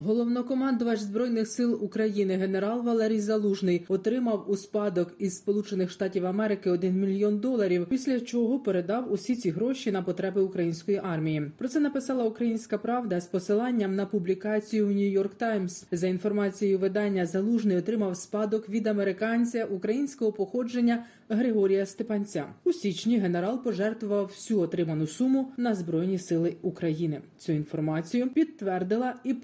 Головнокомандувач збройних сил України генерал Валерій Залужний отримав у спадок із Сполучених Штатів Америки 1 мільйон доларів, після чого передав усі ці гроші на потреби української армії. Про це написала Українська Правда з посиланням на публікацію в Нью-Йорк Таймс. За інформацією видання Залужний отримав спадок від американця українського походження Григорія Степанця. У січні генерал пожертвував всю отриману суму на збройні сили України. Цю інформацію підтвердила і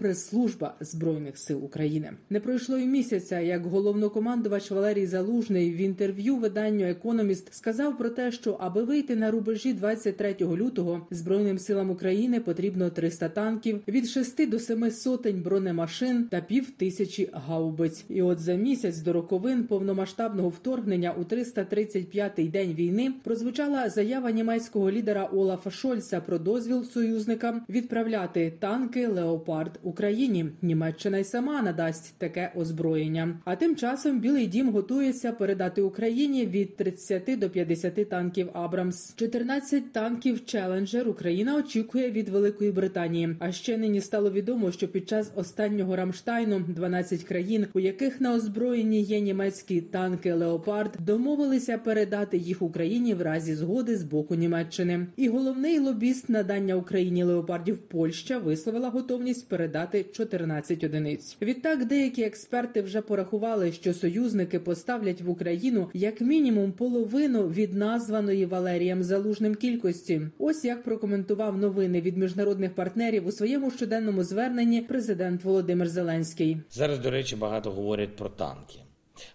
прес-служба збройних сил України. Не пройшло й місяця, як головнокомандувач Валерій Залужний в інтерв'ю виданню Економіст сказав про те, що аби вийти на рубежі 23 лютого збройним силам України потрібно 300 танків, від 6 до 7 сотень бронемашин та пів тисячі гаубиць. І от за місяць до роковин повномасштабного вторгнення у 300 35-й день війни прозвучала заява німецького лідера Олафа Шольца про дозвіл союзникам відправляти танки Леопард Україні. Німеччина й сама надасть таке озброєння. А тим часом Білий Дім готується передати Україні від 30 до 50 танків Абрамс. 14 танків Челенджер Україна очікує від Великої Британії. А ще нині стало відомо, що під час останнього Рамштайну 12 країн, у яких на озброєнні є німецькі танки Леопард, домовилися передати їх Україні в разі згоди з боку Німеччини. І головний лобіст надання Україні леопардів Польща висловила готовність передати 14 одиниць. Відтак деякі експерти вже порахували, що союзники поставлять в Україну як мінімум половину від названої Валерієм залужним кількості. Ось як прокоментував новини від міжнародних партнерів у своєму щоденному зверненні президент Володимир Зеленський. Зараз до речі багато говорять про танки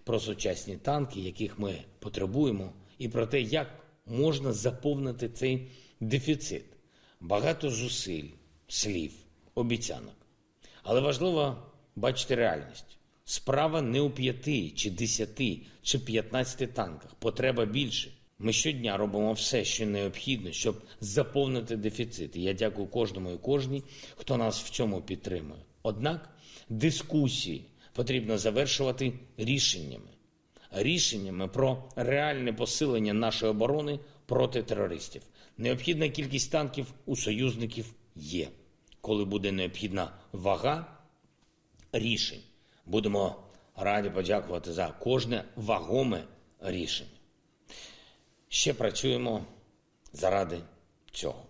про сучасні танки, яких ми потребуємо, і про те, як можна заповнити цей дефіцит. Багато зусиль, слів, обіцянок. Але важливо бачити реальність. Справа не у п'яти, чи десяти, чи п'ятнадцяти танках. Потреба більше. Ми щодня робимо все, що необхідно, щоб заповнити дефіцит. І я дякую кожному і кожній, хто нас в цьому підтримує. Однак дискусії потрібно завершувати рішеннями, рішеннями про реальне посилення нашої оборони проти терористів. Необхідна кількість танків у союзників є. Коли буде необхідна вага рішень, будемо раді подякувати за кожне вагоме рішення. Ще працюємо заради цього.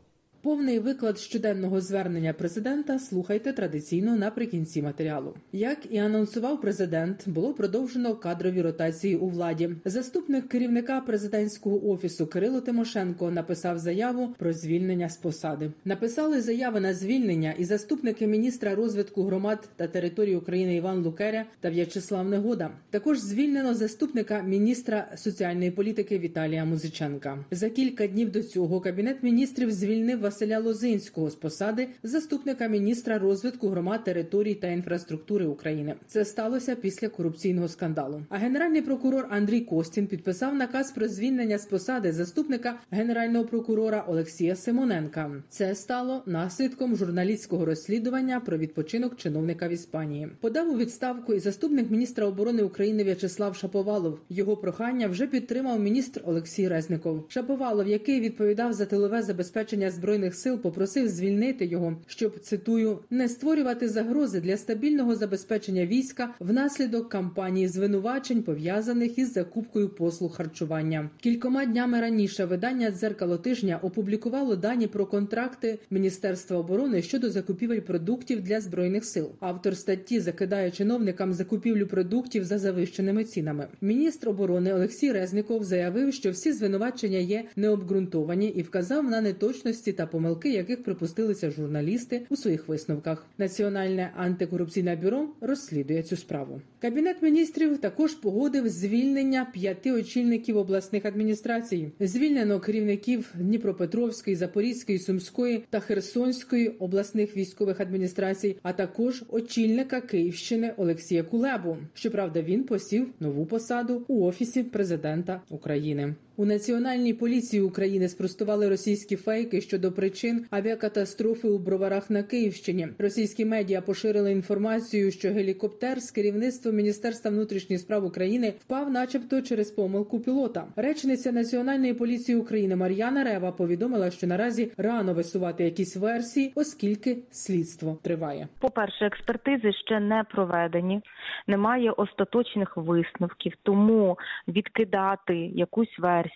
Повний виклад щоденного звернення президента слухайте традиційно наприкінці матеріалу. Як і анонсував президент, було продовжено кадрові ротації у владі. Заступник керівника президентського офісу Кирило Тимошенко написав заяву про звільнення з посади. Написали заяви на звільнення і заступники міністра розвитку громад та території України Іван Лукеря та В'ячеслав Негода. Також звільнено заступника міністра соціальної політики Віталія Музиченка. За кілька днів до цього кабінет міністрів звільнив Василя Лозинського з посади заступника міністра розвитку громад територій та інфраструктури України. Це сталося після корупційного скандалу. А генеральний прокурор Андрій Костін підписав наказ про звільнення з посади заступника генерального прокурора Олексія Симоненка. Це стало наслідком журналістського розслідування про відпочинок чиновника в Іспанії. Подав у відставку і заступник міністра оборони України В'ячеслав Шаповалов. Його прохання вже підтримав міністр Олексій Резников. Шаповалов, який відповідав за тилове забезпечення збройних збройних сил попросив звільнити його, щоб цитую не створювати загрози для стабільного забезпечення війська внаслідок кампанії звинувачень, пов'язаних із закупкою послуг харчування. Кількома днями раніше видання дзеркало тижня опублікувало дані про контракти Міністерства оборони щодо закупівель продуктів для збройних сил. Автор статті закидає чиновникам закупівлю продуктів за завищеними цінами. Міністр оборони Олексій Резніков заявив, що всі звинувачення є необґрунтовані і вказав на неточності та помилки, яких припустилися журналісти у своїх висновках. Національне антикорупційне бюро розслідує цю справу. Кабінет міністрів також погодив звільнення п'яти очільників обласних адміністрацій. Звільнено керівників Дніпропетровської, Запорізької, Сумської та Херсонської обласних військових адміністрацій, а також очільника Київщини Олексія Кулебу. Щоправда, він посів нову посаду у офісі президента України. У національній поліції України спростували російські фейки щодо причин авіакатастрофи у броварах на Київщині. Російські медіа поширили інформацію, що гелікоптер з керівництвом Міністерства внутрішніх справ України впав, начебто, через помилку пілота. Речниця Національної поліції України Мар'яна Рева повідомила, що наразі рано висувати якісь версії, оскільки слідство триває. По перше, експертизи ще не проведені, немає остаточних висновків, тому відкидати якусь версію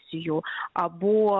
або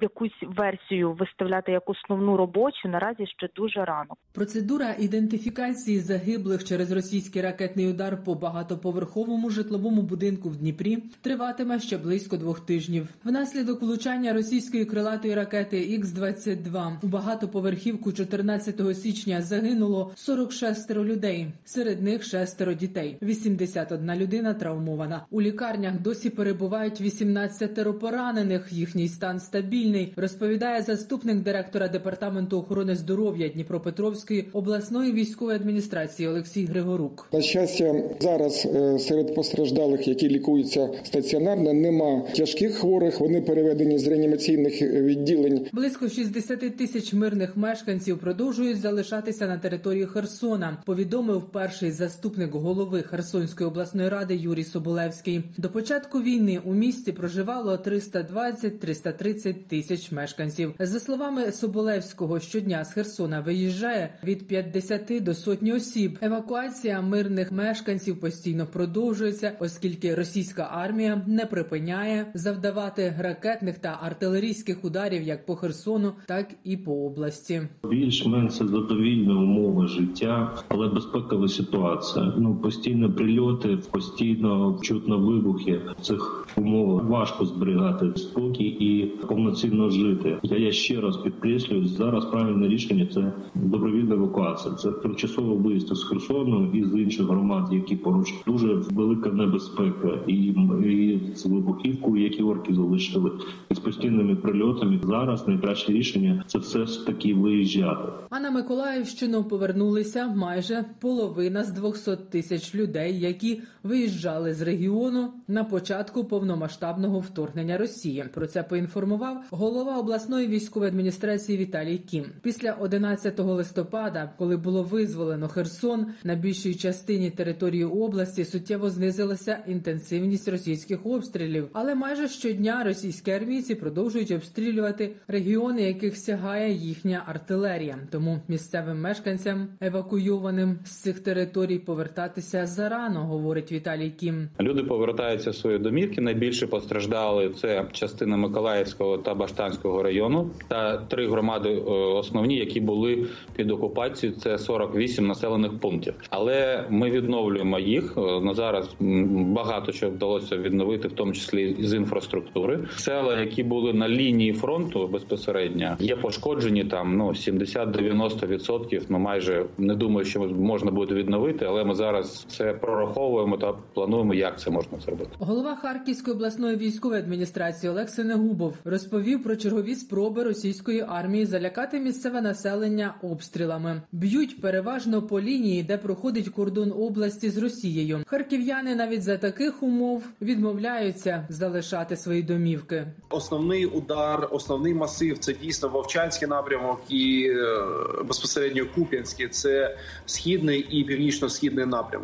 якусь версію виставляти як основну робочу наразі ще дуже рано. Процедура ідентифікації загиблих через російський ракетний удар по багатоповерховому житловому будинку в Дніпрі триватиме ще близько двох тижнів. Внаслідок влучання російської крилатої ракети Х-22 у багатоповерхівку 14 січня загинуло 46 людей. Серед них шестеро дітей. 81 людина травмована. У лікарнях досі перебувають 18 поранених. Їхній стан стабільний. Розповідає заступник директора департаменту охорони здоров'я Дніпропетровської обласної військової адміністрації Олексій Григорук. На щастя, зараз е, серед постраждалих, які лікуються стаціонарно, нема тяжких хворих. Вони переведені з реанімаційних відділень. Близько 60 тисяч мирних мешканців продовжують залишатися на території Херсона. Повідомив перший заступник голови Херсонської обласної ради Юрій Соболевський. До початку війни у місті проживало 320-330 тисяч мешканців. За словами Соболевського, щодня з Херсона виїжджає від 50 до сотні осіб. Евакуація мирних мешканців постійно продовжується, оскільки російська армія не припиняє завдавати ракетних та артилерійських ударів як по Херсону, так і по області. Більш-менш задовільні умови життя, але безпекова ситуація. Ну постійно прильоти, постійно чутно вибухи в цих умовах важко зберігати спокій і повноцінно жити. Я, я ще раз підкреслюю, зараз правильне рішення це добровільна евакуація. Це тимчасово виїзд з Херсону і з інших громад, які поруч дуже велика небезпека, і, і з вибухівкою, які орки залишили, і з постійними прильотами. Зараз найкраще рішення це все ж таки виїжджати. А на Миколаївщину повернулися майже половина з 200 тисяч людей, які виїжджали з регіону на початку повномасштабного вторгнення Росії. Про це поінформував голова обласної військової адміністрації Віталій Кім. Після 11 листопада, коли було визволено Херсон, на більшій частині території області суттєво знизилася інтенсивність російських обстрілів, але майже щодня російські армійці продовжують обстрілювати регіони, яких сягає їхня артилерія. Тому місцевим мешканцям евакуйованим з цих територій повертатися зарано, говорить Віталій Кім. Люди повертаються в свої домівки. Найбільше постраждали це частина Миколаївського та Баштанського району та три громади е, основні, які були під окупацією. Це 48 населених пунктів. Але ми відновлюємо їх Е, на зараз. Багато що вдалося відновити, в тому числі з інфраструктури. Села, які були на лінії фронту безпосередньо, є пошкоджені там ну 70-90%. Ну майже не думаю, що можна буде відновити, але ми зараз це прораховуємо та плануємо, як це можна зробити. Голова Харківської обласної військової адміністрації Олег Синегубов розповів про чергові спроби російської армії залякати місцеве населення обстрілами. Б'ють переважно по лінії, де проходить кордон області з Росією. Харків'яни навіть за таких умов відмовляються залишати свої домівки. Основний удар, основний масив це дійсно Вовчанський напрямок і е, безпосередньо Куп'янський це східний і північно-східний напрям.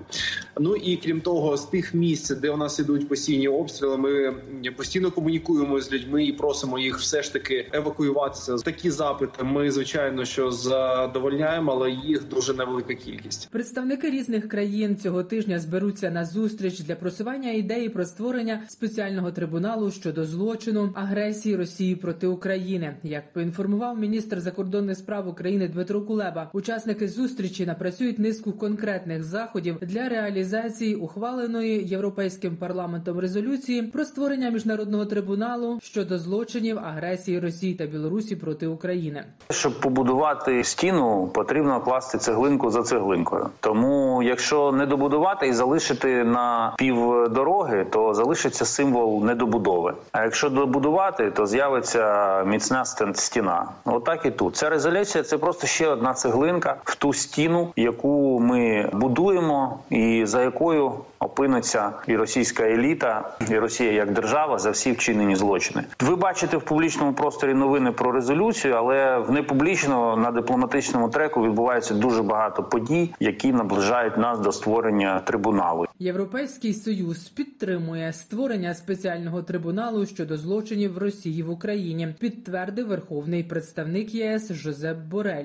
Ну і крім того, з тих місць, де у нас ідуть постійні обстріли, ми постійно комунікуємо з людьми і просимо їх все ж таки евакуюватися. Такі запити ми звичайно що задовольняємо, але їх дуже невелика кількість. Представники різних країн цього тижня зберуться на зустріч для просування ідеї про створення спеціального трибуналу щодо злочину агресії Росії проти України. Як поінформував міністр закордонних справ України Дмитро Кулеба, учасники зустрічі напрацюють низку конкретних заходів для реалізації ухваленої європейським парламентом резолюції про створення міжнародного трибуналу щодо злочинів агресії Росії та Білорусі проти України. Щоб побудувати стіну, потрібно класти цеглинку за цеглинкою. Тому, якщо не добудувати і залишити на півдороги, то залишиться символ недобудови. А якщо добудувати, то з'явиться міцна стіна. Отак і тут. Ця резолюція це просто ще одна цеглинка в ту стіну, яку ми будуємо, і за якою опиниться і російська еліта, і Росія як держава за всі. вчинені злочини. Ви бачите в публічному просторі новини про резолюцію, але в непублічно на дипломатичному треку відбувається дуже багато подій, які наближають нас до створення трибуналу. Європейський союз підтримує створення спеціального трибуналу щодо злочинів Росії в Україні. Підтвердив верховний представник ЄС Жозеп Борель.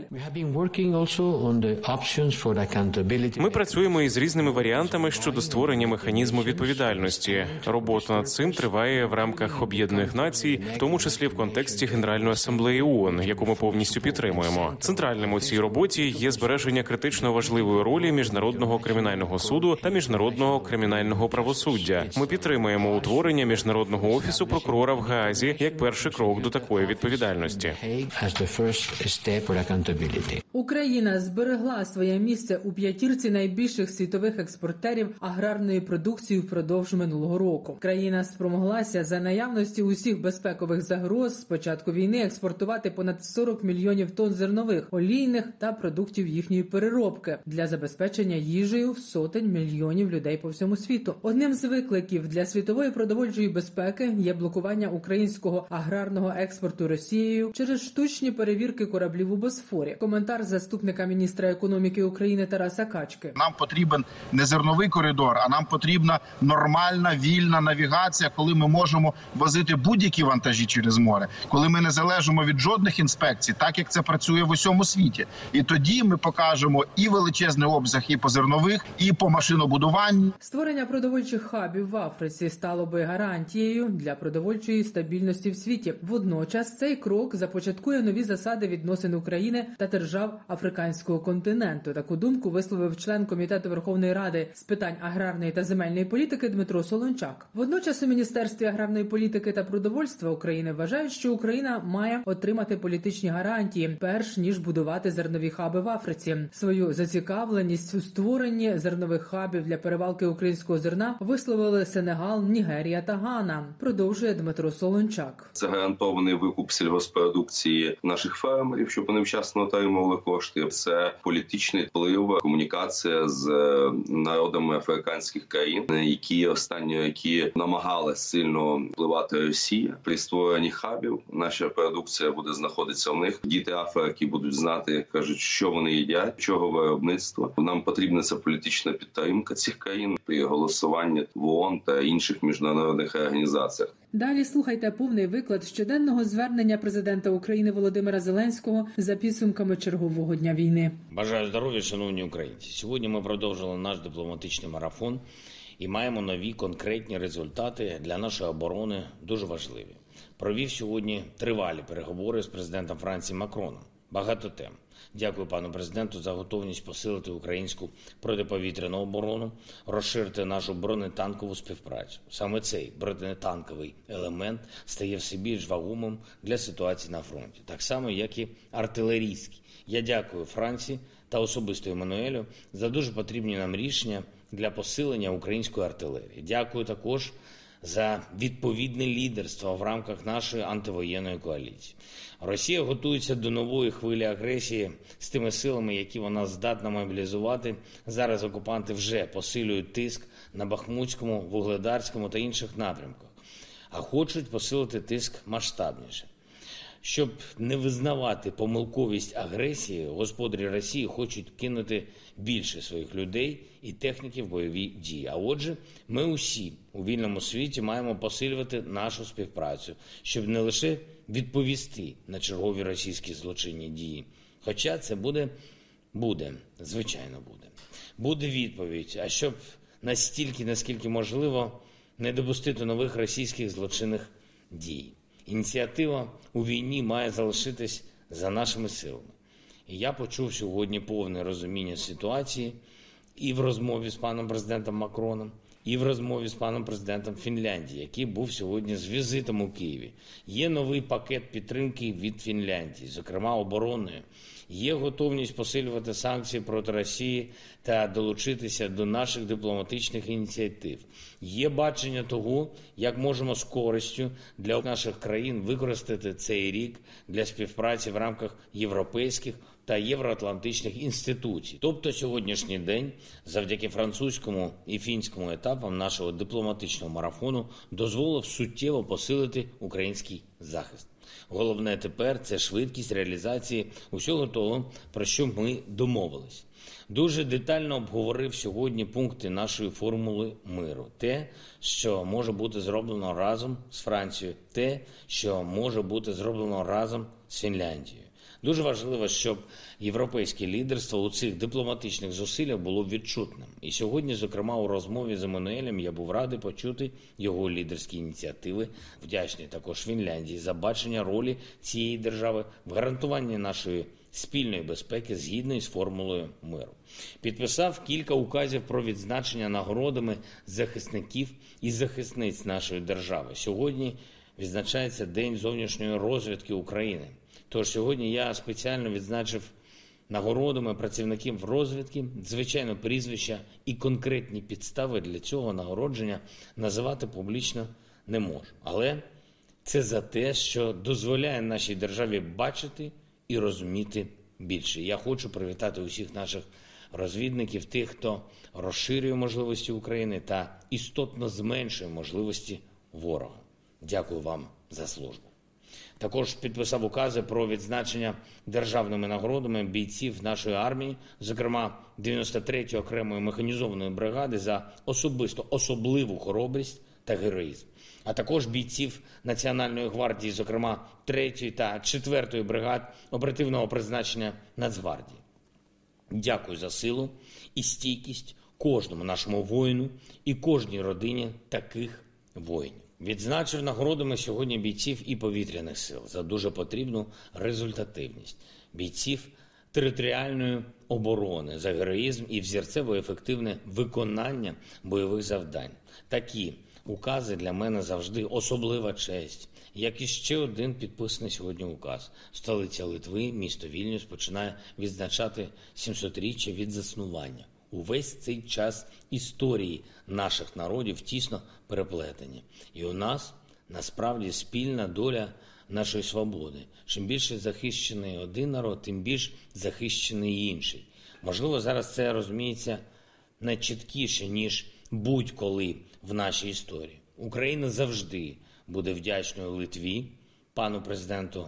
Ми працюємо із різними варіантами щодо створення механізму відповідальності. Робота над цим триває в рамках Об'єднаних Націй, в тому числі в контексті Генеральної асамблеї ООН, яку ми повністю підтримуємо. Центральним у цій роботі є збереження критично важливої ролі міжнародного кримінального суду та міжнародного кримінального правосуддя. Ми підтримуємо утворення міжнародного офісу прокурора в Гаазі як перший крок до такої відповідальності. Україна зберегла своє місце у п'ятірці найбільших світових експортерів аграрної продукції впродовж минулого року. Країна спромоглася за наявності усіх безпекових загроз з початку війни експортувати понад 40 мільйонів тонн зернових, олійних та продуктів їхньої переробки для забезпечення їжею сотень мільйонів людей по всьому світу. Одним з викликів для світової продовольчої безпеки є блокування українського аграрного експорту Росією через штучні перевірки кораблів у Босфорі. Коментар заступника міністра економіки України Тараса Качки. Нам потрібен не зерновий коридор, а нам потрібна нормальна вільна навігація, коли ми можемо возити будь-які вантажі через море, коли ми не залежимо від жодних інспекцій, так як це працює в усьому світі. І тоді ми покажемо і величезний обсяг і по зернових, і по машинобудуванню. Створення продовольчих хабів в Африці стало би гарантією для продовольчої стабільності в світі. Водночас цей крок започаткує нові засади відносин України та держав африканського континенту. Таку думку висловив член комітету Верховної Ради з питань аграрної та земельної політики Дмитро Солончак. Водночас у міністерстві аграрної політики та продовольства України вважають, що Україна має отримати політичні гарантії, перш ніж будувати зернові хаби в Африці. Свою зацікавленість у створенні зернових хабів для перевалки українського зерна висловили Сенегал, Нігерія та Гана. Продовжує Дмитро Солончак. Це гарантований викуп сільгоспродукції наших фермерів, щоб вони вчасно отримували кошти. Це політичний вплив, комунікація з е, народами африканських країн, які останні які намагалися сильно впливати Росія при створенні хабів. Наша продукція буде знаходитися в них. Діти Африки будуть знати, кажуть, що вони їдять, чого виробництво. Нам потрібна ця політична підтримка цих країн при голосуванні в ООН та інших міжнародних організаціях. Далі слухайте повний виклад щоденного звернення президента України Володимира Зеленського за підсумками чергового дня війни. Бажаю здоров'я, шановні українці. Сьогодні ми продовжили наш дипломатичний марафон і маємо нові конкретні результати для нашої оборони. Дуже важливі. Провів сьогодні тривалі переговори з президентом Франції Макроном. Багато тем. Дякую пану президенту за готовність посилити українську протиповітряну оборону, розширити нашу бронетанкову співпрацю. Саме цей бронетанковий елемент стає все більш вагомим для ситуації на фронті, так само як і артилерійський. Я дякую Франції та особисто Еммануелю за дуже потрібні нам рішення для посилення української артилерії. Дякую також за відповідне лідерство в рамках нашої антивоєнної коаліції. Росія готується до нової хвилі агресії з тими силами, які вона здатна мобілізувати. Зараз окупанти вже посилюють тиск на Бахмутському, Вугледарському та інших напрямках, а хочуть посилити тиск масштабніше. Щоб не визнавати помилковість агресії, господарі Росії хочуть кинути більше своїх людей і техніки в бойові дії. А отже, ми усі у вільному світі маємо посилювати нашу співпрацю, щоб не лише відповісти на чергові російські злочинні дії. Хоча це буде, буде, звичайно, буде. Буде відповідь. А щоб настільки, наскільки можливо, не допустити нових російських злочинних дій. Ініціатива у війні має залишитись за нашими силами. І я почув сьогодні повне розуміння ситуації і в розмові з паном президентом Макроном, і в розмові з паном президентом Фінляндії, який був сьогодні з візитом у Києві. Є новий пакет підтримки від Фінляндії, зокрема оборонної. Є готовність посилювати санкції проти Росії та долучитися до наших дипломатичних ініціатив. Є бачення того, як можемо з користю для наших країн використати цей рік для співпраці в рамках європейських та євроатлантичних інституцій. Тобто сьогоднішній день, завдяки французькому і фінському етапу, етапом нашого дипломатичного марафону дозволив суттєво посилити український захист. Головне тепер це швидкість реалізації усього того, про що ми домовились. Дуже детально обговорив сьогодні пункти нашої формули миру. Те, що може бути зроблено разом з Францією, те, що може бути зроблено разом з Фінляндією. Дуже важливо, щоб європейське лідерство у цих дипломатичних зусиллях було відчутним. І сьогодні, зокрема, у розмові з Еммануелем я був радий почути його лідерські ініціативи. Вдячний також Фінляндії за бачення ролі цієї держави в гарантуванні нашої спільної безпеки згідно із формулою миру. Підписав кілька указів про відзначення нагородами захисників і захисниць нашої держави. Сьогодні відзначається День зовнішньої розвідки України. Тож сьогодні я спеціально відзначив нагородами працівників розвідки, звичайно, прізвища і конкретні підстави для цього нагородження називати публічно не можу. Але це за те, що дозволяє нашій державі бачити і розуміти більше. Я хочу привітати усіх наших розвідників, тих, хто розширює можливості України та істотно зменшує можливості ворога. Дякую вам за службу. Також підписав укази про відзначення державними нагородами бійців нашої армії, зокрема 93-ї окремої механізованої бригади, за особисто особливу хоробрість та героїзм, а також бійців Національної гвардії, зокрема 3-ї та 4-ї бригад оперативного призначення Нацгвардії. Дякую за силу і стійкість кожному нашому воїну і кожній родині таких воїнів. Відзначив нагородами сьогодні бійців і повітряних сил за дуже потрібну результативність бійців територіальної оборони за героїзм і взірцево ефективне виконання бойових завдань. Такі укази для мене завжди особлива честь. Як і ще один підписаний сьогодні указ. Столиця Литви, місто Вільнюс, починає відзначати 700-річчя від заснування. Увесь цей час історії наших народів тісно переплетені, і у нас насправді спільна доля нашої свободи. Чим більше захищений один народ, тим більш захищений інший. Можливо, зараз це розуміється найчіткіше ніж будь-коли в нашій історії. Україна завжди буде вдячною Литві, пану президенту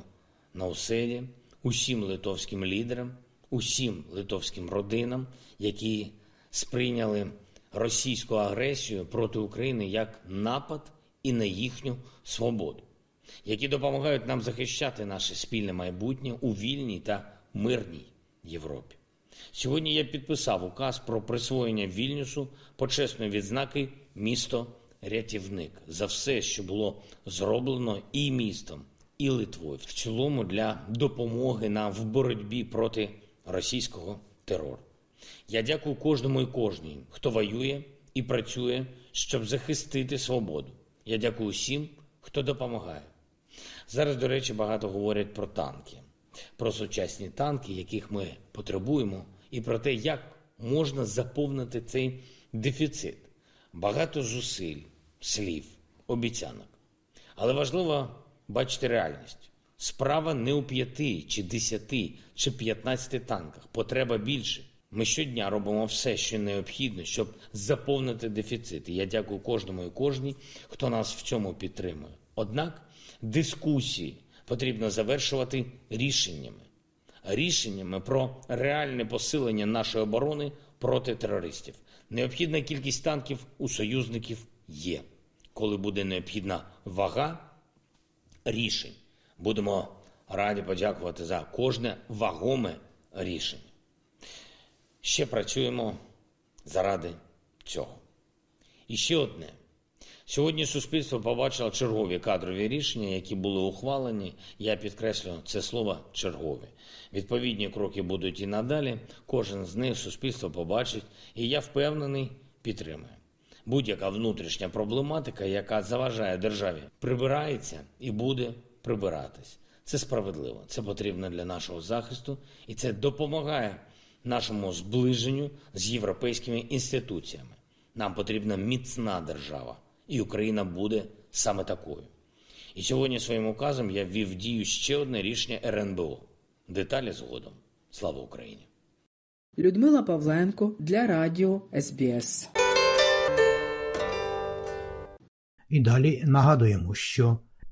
Науседі, усім литовським лідерам, усім литовським родинам, які сприйняли російську агресію проти України як напад і на їхню свободу, які допомагають нам захищати наше спільне майбутнє у вільній та мирній Європі. Сьогодні я підписав указ про присвоєння Вільнюсу почесної відзнаки місто рятівник за все, що було зроблено і містом, і Литвою в цілому для допомоги нам в боротьбі проти російського терору. Я дякую кожному і кожній, хто воює і працює, щоб захистити свободу. Я дякую всім, хто допомагає. Зараз, до речі, багато говорять про танки, про сучасні танки, яких ми потребуємо, і про те, як можна заповнити цей дефіцит. Багато зусиль, слів, обіцянок. Але важливо бачити реальність. Справа не у п'яти, чи десяти, чи п'ятнадцяти танках. Потреба більше. Ми щодня робимо все, що необхідно, щоб заповнити дефіцит. Я дякую кожному і кожній, хто нас в цьому підтримує. Однак дискусії потрібно завершувати рішеннями, рішеннями про реальне посилення нашої оборони проти терористів. Необхідна кількість танків у союзників є. Коли буде необхідна вага рішень, будемо раді подякувати за кожне вагоме рішення. Ще працюємо заради цього. І ще одне. Сьогодні суспільство побачило чергові кадрові рішення, які були ухвалені. Я підкреслю це слово чергові. Відповідні кроки будуть і надалі. Кожен з них суспільство побачить, і я впевнений, підтримує. Будь-яка внутрішня проблематика, яка заважає державі, прибирається і буде прибиратись. Це справедливо, це потрібно для нашого захисту, і це допомагає нашому зближенню з європейськими інституціями. Нам потрібна міцна держава, і Україна буде саме такою. І сьогодні своїм указом я ввів в дію ще одне рішення РНБО. Деталі згодом. Слава Україні! Людмила Павленко для радіо СБС. І далі нагадуємо, що